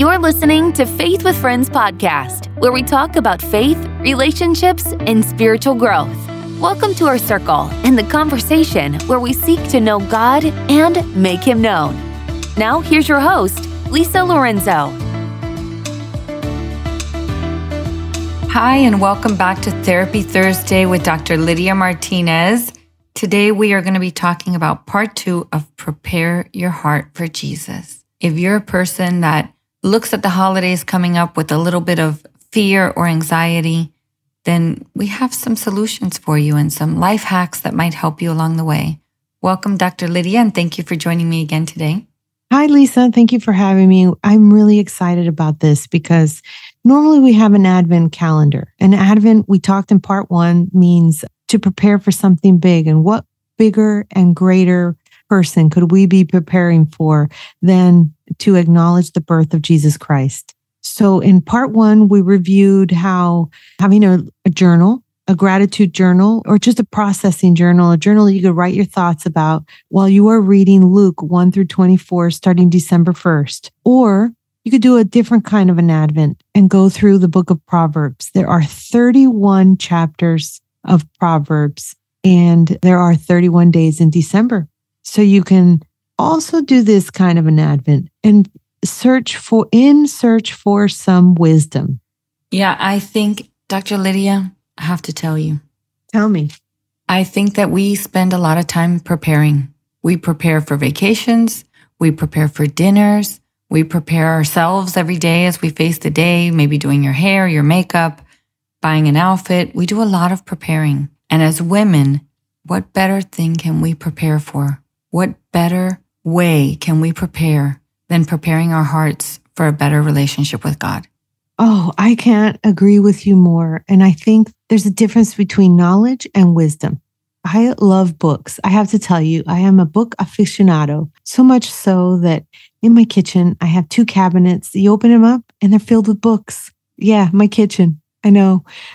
You're listening to Faith with Friends podcast, where we talk about faith, relationships, and spiritual growth. Welcome to our circle and the conversation where we seek to know God and make Him known. Now, here's your host, Lisa Lorenzo. Hi, and welcome back to Therapy Thursday with Dr. Lidia Martinez. Today, we are going to be talking about part two of Prepare Your Heart for Jesus. If you're a person that looks at the holidays coming up with a little bit of fear or anxiety, then we have some solutions for you and some life hacks that might help you along the way. Welcome, Dr. Lidia, and thank you for joining me again today. Hi, Lisa. Thank you for having me. I'm really excited about this because normally we have an Advent calendar. An Advent, we talked in part one, means to prepare for something big. And what bigger and greater person could we be preparing for than to acknowledge the birth of Jesus Christ? So, in part one, we reviewed how having a, a, journal, a gratitude journal, or just a processing journal, a journal you could write your thoughts about while you are reading Luke 1 through 24, starting December 1st. Or you could do a different kind of an Advent and go through the book of Proverbs. There are 31 chapters of Proverbs, and there are 31 days in December. So you can also do this kind of an advent and search for in search for some wisdom. Yeah, I think Dr. Lidia, I have to tell you. Tell me. I think that we spend a lot of time preparing. We prepare for vacations, we prepare for dinners, we prepare ourselves every day as we face the day, maybe doing your hair, your makeup, buying an outfit. We do a lot of preparing. And as women, what better thing can we prepare for what better way can we prepare than preparing our hearts for a better relationship with God? Oh, I can't agree with you more. And I think there's a difference between knowledge and wisdom. I love books. I have to tell you, I am a book aficionado, so much so that in my kitchen, I have two cabinets. You open them up and they're filled with books. Yeah, my kitchen. I know.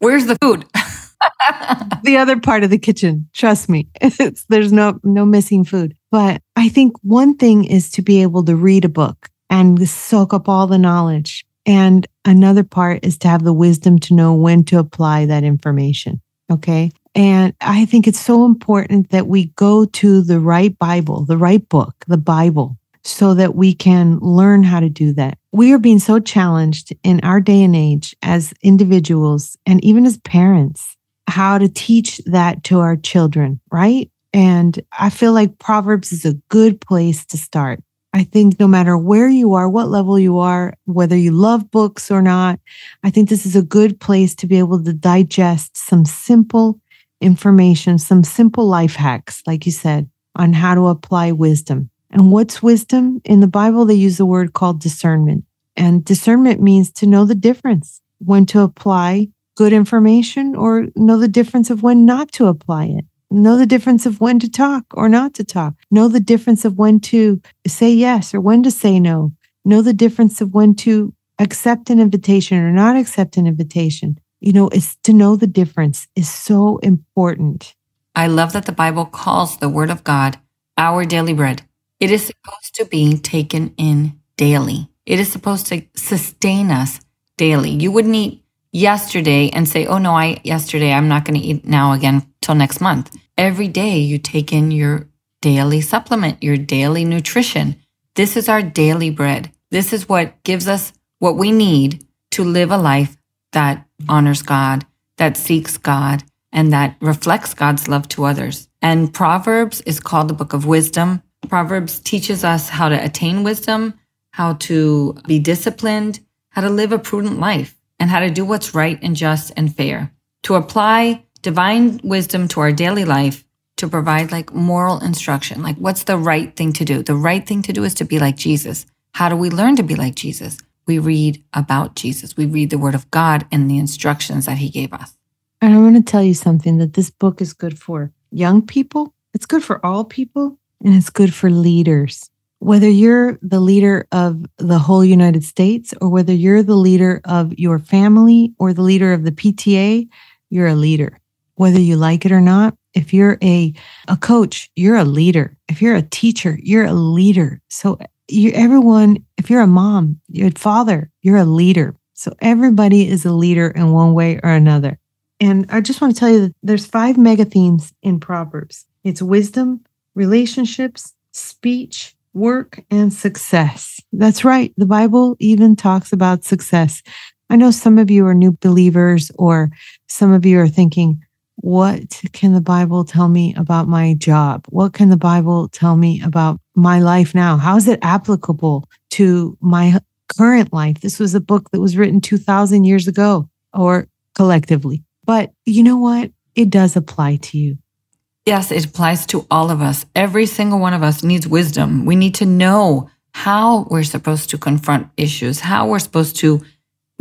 Where's the food? the other part of the kitchen. Trust me. It's, there's no no missing food. But I think one thing is to be able to read a book and soak up all the knowledge. And another part is to have the wisdom to know when to apply that information. Okay. And I think it's so important that we go to the right Bible, the right book, the Bible, so that we can learn how to do that. We are being so challenged in our day and age as individuals and even as parents how to teach that to our children, right? And I feel like Proverbs is a good place to start. I think no matter where you are, what level you are, whether you love books or not, I think this is a good place to be able to digest some simple information, some simple life hacks, like you said, on how to apply wisdom. And what's wisdom? In the Bible, they use a word called discernment. And discernment means to know the difference when to apply good information or know the difference of when not to apply it. Know the difference of when to talk or not to talk. Know the difference of when to say yes or when to say no. Know the difference of when to accept an invitation or not accept an invitation. You know, it's to know the difference is so important. I love that the Bible calls the word of God our daily bread. It is supposed to be taken in daily. It is supposed to sustain us daily. You wouldn't eat yesterday and say, oh no, I yesterday, I'm not going to eat now again till next month. Every day you take in your daily supplement, your daily nutrition. This is our daily bread. This is what gives us what we need to live a life that honors God, that seeks God, and that reflects God's love to others. And Proverbs is called the book of wisdom. Proverbs teaches us how to attain wisdom, how to be disciplined, how to live a prudent life and how to do what's right and just and fair, to apply divine wisdom to our daily life, to provide like moral instruction, like what's the right thing to do? The right thing to do is to be like Jesus. How do we learn to be like Jesus? We read about Jesus. We read the word of God and the instructions that he gave us. And I want to tell you something that this book is good for young people, it's good for all people, and it's good for leaders whether you're the leader of the whole United States or whether you're the leader of your family or the leader of the PTA, you're a leader. Whether you like it or not, if you're a, a coach, you're a leader. If you're a teacher, you're a leader. So you everyone, if you're a mom, you're a father, you're a leader. So everybody is a leader in one way or another. And I just want to tell you that there's five mega themes in Proverbs. It's wisdom, relationships, speech, work, and success. That's right. The Bible even talks about success. I know some of you are new believers, or some of you are thinking, what can the Bible tell me about my job? What can the Bible tell me about my life now? How is it applicable to my current life? This was a book that was written 2000 years ago or collectively. But you know what? It does apply to you. Yes, it applies to all of us. Every single one of us needs wisdom. We need to know how we're supposed to confront issues, how we're supposed to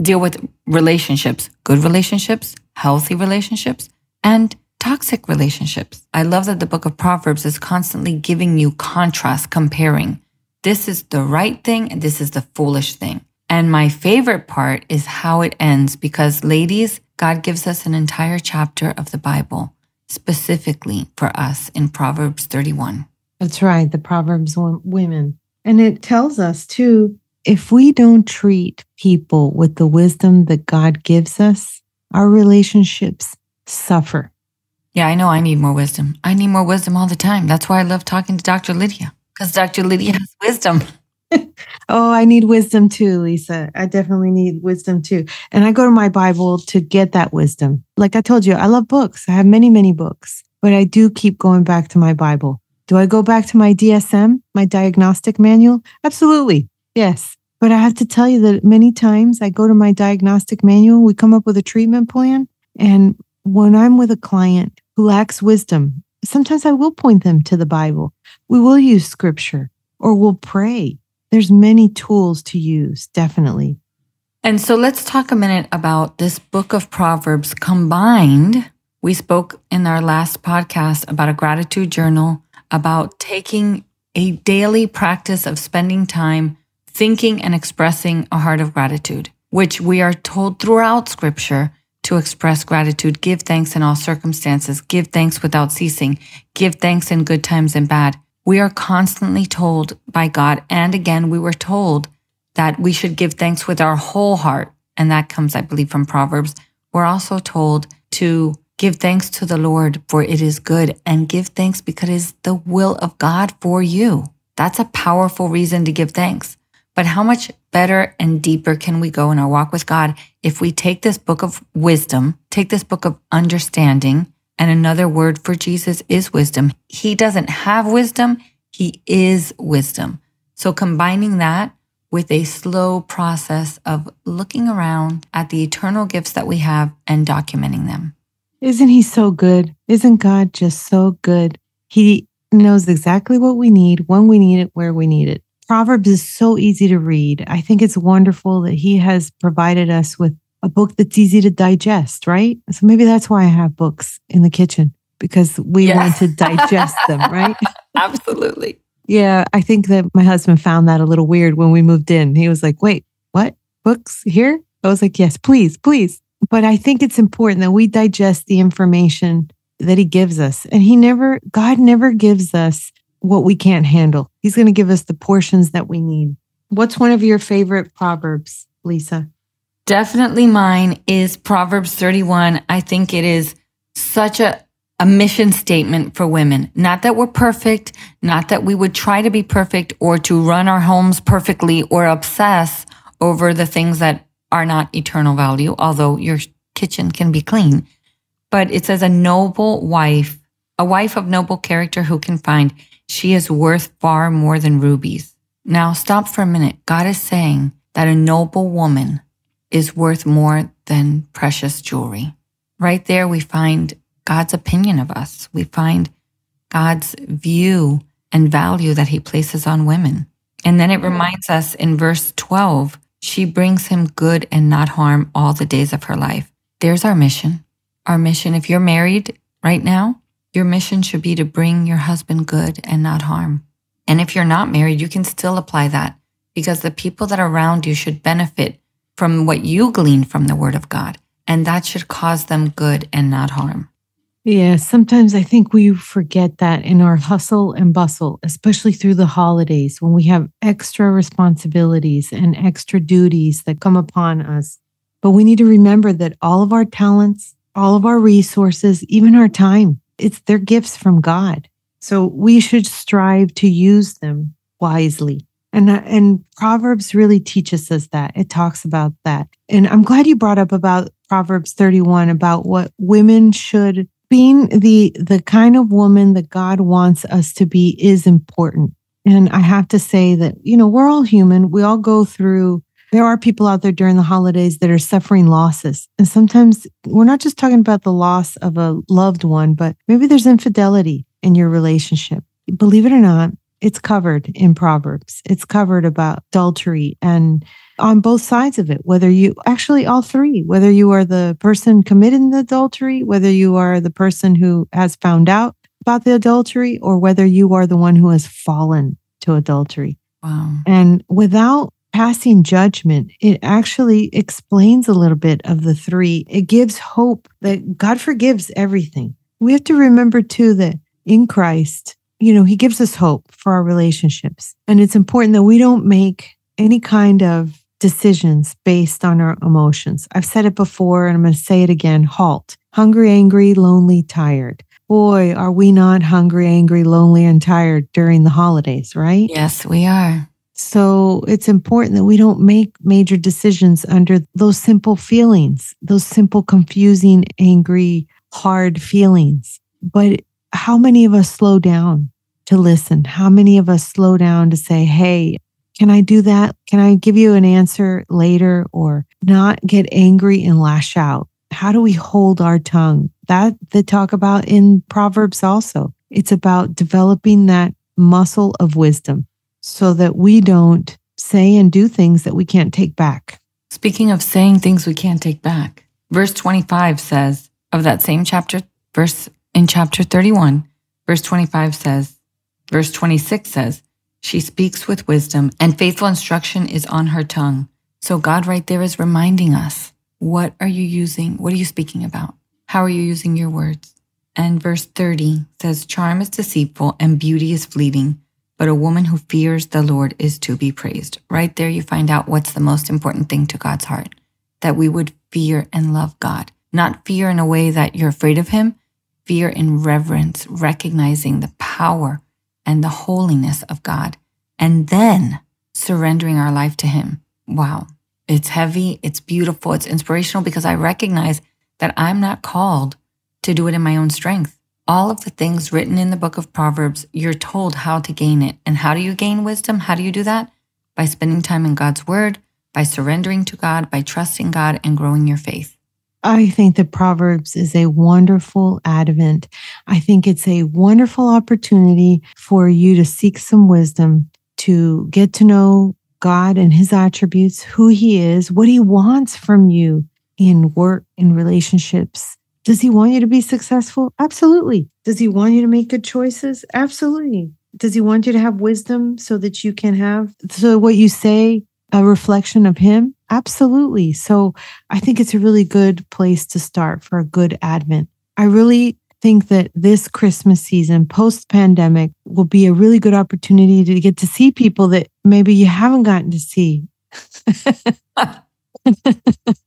deal with relationships, good relationships, healthy relationships, and toxic relationships. I love that the book of Proverbs is constantly giving you contrast, comparing. This is the right thing and this is the foolish thing. And my favorite part is how it ends because, ladies, God gives us an entire chapter of the Bible specifically for us in Proverbs 31. That's right, the Proverbs women. And it tells us too if we don't treat people with the wisdom that God gives us, our relationships suffer. Yeah, I know I need more wisdom. I need more wisdom all the time. That's why I love talking to Dr. Lidia because Dr. Lidia has wisdom. Oh, I need wisdom too, Lisa. I definitely need wisdom too. And I go to my Bible to get that wisdom. Like I told you, I love books. I have many, many books, but I do keep going back to my Bible. Do I go back to my DSM, my diagnostic manual? Absolutely. Yes. But I have to tell you that many times I go to my diagnostic manual, we come up with a treatment plan. And when I'm with a client who lacks wisdom, sometimes I will point them to the Bible. We will use scripture or we'll pray there's many tools to use, definitely. And so let's talk a minute about this book of Proverbs combined. We spoke in our last podcast about a gratitude journal, about taking a daily practice of spending time thinking and expressing a heart of gratitude, which we are told throughout scripture to express gratitude, give thanks in all circumstances, give thanks without ceasing, give thanks in good times and bad. We are constantly told by God, and again, we were told that we should give thanks with our whole heart. And that comes, I believe, from Proverbs. We're also told to give thanks to the Lord, for it is good, and give thanks because it is the will of God for you. That's a powerful reason to give thanks. But how much better and deeper can we go in our walk with God if we take this book of wisdom, take this book of understanding, and another word for Jesus is wisdom. He doesn't have wisdom, he is wisdom. So combining that with a slow process of looking around at the eternal gifts that we have and documenting them. Isn't he so good? Isn't God just so good? He knows exactly what we need, when we need it, where we need it. Proverbs is so easy to read. I think it's wonderful that he has provided us with a book that's easy to digest, right? So maybe that's why I have books in the kitchen because we yes. want to digest them, right? Absolutely. Yeah, I think that my husband found that a little weird when we moved in. He was like, wait, what? Books here? I was like, yes, please, please. But I think it's important that we digest the information that he gives us. And he never, God never gives us what we can't handle. He's going to give us the portions that we need. What's one of your favorite proverbs, Lisa? Definitely mine is Proverbs 31. I think it is such a, a mission statement for women. Not that we're perfect, not that we would try to be perfect or to run our homes perfectly or obsess over the things that are not eternal value, although your kitchen can be clean. But it says a noble wife, a wife of noble character who can find, she is worth far more than rubies. Now stop for a minute. God is saying that a noble woman is worth more than precious jewelry. Right there, we find God's opinion of us. We find God's view and value that he places on women. And then it mm. reminds us in verse 12, she brings him good and not harm all the days of her life. There's our mission. Our mission, if you're married right now, your mission should be to bring your husband good and not harm. And if you're not married, you can still apply that because the people that are around you should benefit from what you glean from the word of God. And that should cause them good and not harm. Yeah, sometimes I think we forget that in our hustle and bustle, especially through the holidays when we have extra responsibilities and extra duties that come upon us. But we need to remember that all of our talents, all of our resources, even our time, it's their gifts from God. So we should strive to use them wisely. And, uh, and Proverbs really teaches us that. It talks about that. And I'm glad you brought up about Proverbs 31 about what women should being the the kind of woman that God wants us to be is important. And I have to say that, you know, we're all human. We all go through there are people out there during the holidays that are suffering losses. And sometimes we're not just talking about the loss of a loved one, but maybe there's infidelity in your relationship. Believe it or not, it's covered in Proverbs. It's covered about adultery and on both sides of it, whether you actually all three, whether you are the person committing the adultery, whether you are the person who has found out about the adultery, or whether you are the one who has fallen to adultery. Wow. And without passing judgment, it actually explains a little bit of the three. It gives hope that God forgives everything. We have to remember too that in Christ, you know, He gives us hope for our relationships. And it's important that we don't make any kind of decisions based on our emotions. I've said it before and I'm going to say it again halt. Hungry, angry, lonely, tired. Boy, are we not hungry, angry, lonely, and tired during the holidays, right? Yes, we are. So it's important that we don't make major decisions under those simple feelings, those simple, confusing, angry, hard feelings. But how many of us slow down to listen? How many of us slow down to say, hey, can I do that? Can I give you an answer later or not get angry and lash out? How do we hold our tongue? That they talk about in Proverbs also. It's about developing that muscle of wisdom so that we don't say and do things that we can't take back. Speaking of saying things we can't take back, verse 25 says of that same chapter, verse in chapter 31, verse 25 says, verse 26 says, she speaks with wisdom, and faithful instruction is on her tongue. So, God, right there, is reminding us what are you using? What are you speaking about? How are you using your words? And verse 30 says, Charm is deceitful and beauty is fleeting, but a woman who fears the Lord is to be praised. Right there, you find out what's the most important thing to God's heart that we would fear and love God. Not fear in a way that you're afraid of Him, fear in reverence, recognizing the power and the holiness of God, and then surrendering our life to Him. Wow. It's heavy, it's beautiful, it's inspirational because I recognize that I'm not called to do it in my own strength. All of the things written in the book of Proverbs, you're told how to gain it. And how do you gain wisdom? How do you do that? By spending time in God's word, by surrendering to God, by trusting God, and growing your faith. I think that Proverbs is a wonderful advent. I think it's a wonderful opportunity for you to seek some wisdom, to get to know God and his attributes, who he is, what he wants from you in work, in relationships. Does he want you to be successful? Absolutely. Does he want you to make good choices? Absolutely. Does he want you to have wisdom so that you can have, so what you say, a reflection of him? Absolutely. So I think it's a really good place to start for a good Advent. I really think that this Christmas season, post pandemic, will be a really good opportunity to get to see people that maybe you haven't gotten to see.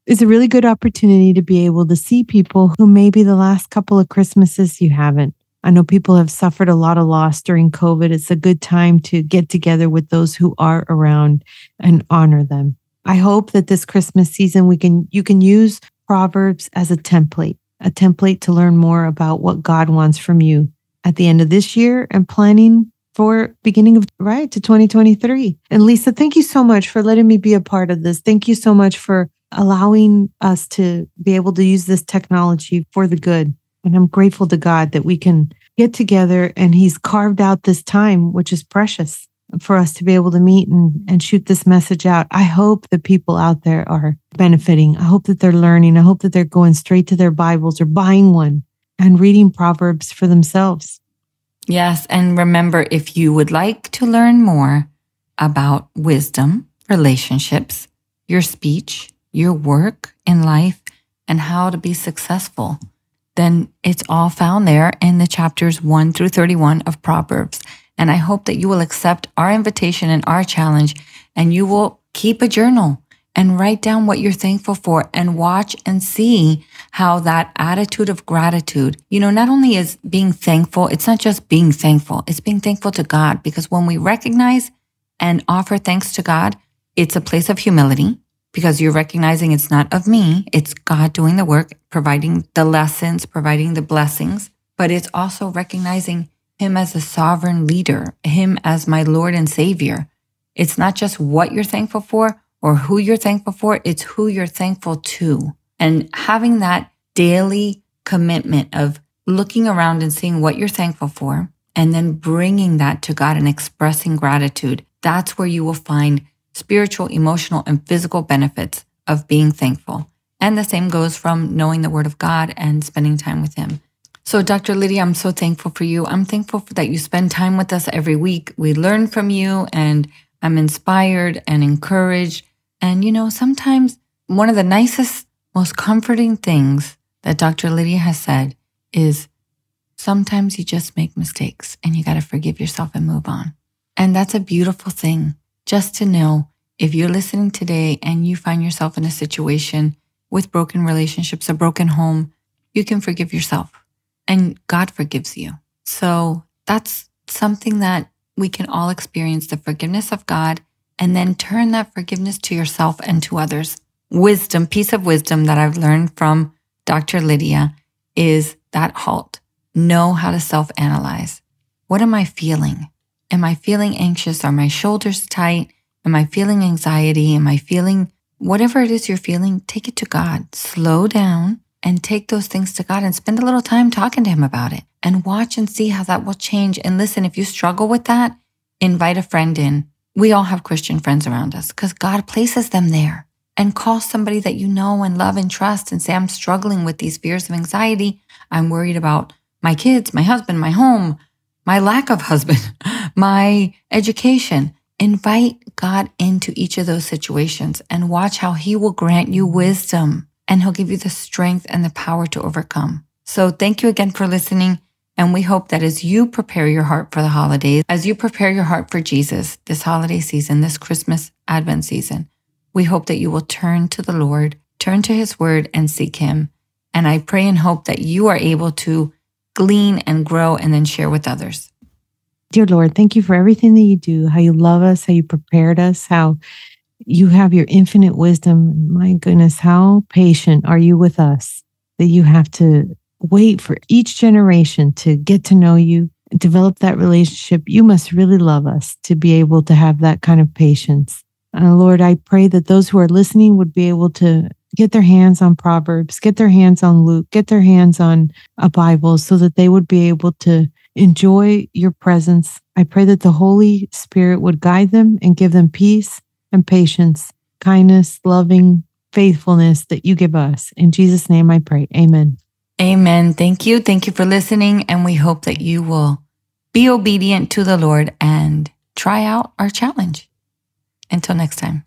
it's a really good opportunity to be able to see people who maybe the last couple of Christmases you haven't. I know people have suffered a lot of loss during COVID. It's a good time to get together with those who are around and honor them. I hope that this Christmas season we can you can use Proverbs as a template, a template to learn more about what God wants from you at the end of this year and planning for beginning of right to 2023. And Lisa, thank you so much for letting me be a part of this. Thank you so much for allowing us to be able to use this technology for the good. And I'm grateful to God that we can get together and he's carved out this time, which is precious for us to be able to meet and, and shoot this message out. I hope that people out there are benefiting. I hope that they're learning. I hope that they're going straight to their Bibles or buying one and reading Proverbs for themselves. Yes. And remember, if you would like to learn more about wisdom, relationships, your speech, your work in life, and how to be successful, then it's all found there in the chapters 1 through 31 of Proverbs. And I hope that you will accept our invitation and our challenge and you will keep a journal and write down what you're thankful for and watch and see how that attitude of gratitude, you know, not only is being thankful, it's not just being thankful, it's being thankful to God because when we recognize and offer thanks to God, it's a place of humility because you're recognizing it's not of me, it's God doing the work, providing the lessons, providing the blessings, but it's also recognizing Him as a sovereign leader, Him as my Lord and Savior. It's not just what you're thankful for, or who you're thankful for, it's who you're thankful to. And having that daily commitment of looking around and seeing what you're thankful for, and then bringing that to God and expressing gratitude, that's where you will find spiritual, emotional, and physical benefits of being thankful. And the same goes from knowing the Word of God and spending time with Him. So, Dr. Lidia, I'm so thankful for you. I'm thankful that you spend time with us every week. We learn from you, and I'm inspired and encouraged and, you know, sometimes one of the nicest, most comforting things that Dr. Lidia has said is sometimes you just make mistakes and you got to forgive yourself and move on. And that's a beautiful thing just to know if you're listening today and you find yourself in a situation with broken relationships, a broken home, you can forgive yourself and God forgives you. So that's something that we can all experience the forgiveness of God and then turn that forgiveness to yourself and to others. Wisdom, piece of wisdom that I've learned from Dr. Lidia is that halt. Know how to self analyze. What am I feeling? Am I feeling anxious? Are my shoulders tight? Am I feeling anxiety? Am I feeling whatever it is you're feeling? Take it to God. Slow down and take those things to God and spend a little time talking to Him about it and watch and see how that will change. And listen, if you struggle with that, invite a friend in we all have Christian friends around us because God places them there. And call somebody that you know and love and trust and say, I'm struggling with these fears of anxiety. I'm worried about my kids, my husband, my home, my lack of husband, my education. Invite God into each of those situations and watch how He will grant you wisdom and He'll give you the strength and the power to overcome. So thank you again for listening. And we hope that as you prepare your heart for the holidays, as you prepare your heart for Jesus this holiday season, this Christmas Advent season, we hope that you will turn to the Lord, turn to his word and seek him. And I pray and hope that you are able to glean and grow and then share with others. Dear Lord, thank you for everything that you do, how you love us, how you prepared us, how you have your infinite wisdom. My goodness, how patient are you with us that you have to wait for each generation to get to know you, develop that relationship. You must really love us to be able to have that kind of patience. Uh, Lord, I pray that those who are listening would be able to get their hands on Proverbs, get their hands on Luke, get their hands on a Bible so that they would be able to enjoy your presence. I pray that the Holy Spirit would guide them and give them peace and patience, kindness, loving, faithfulness that you give us. In Jesus' name I pray. Amen. Amen. Thank you. Thank you for listening. And we hope that you will be obedient to the Lord and try out our challenge. Until next time.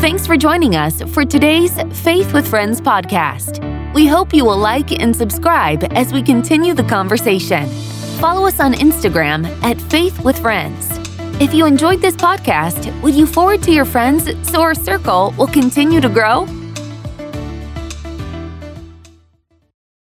Thanks for joining us for today's Faith with Friends podcast. We hope you will like and subscribe as we continue the conversation. Follow us on Instagram at Faith with Friends. If you enjoyed this podcast, would you forward to your friends so our circle will continue to grow?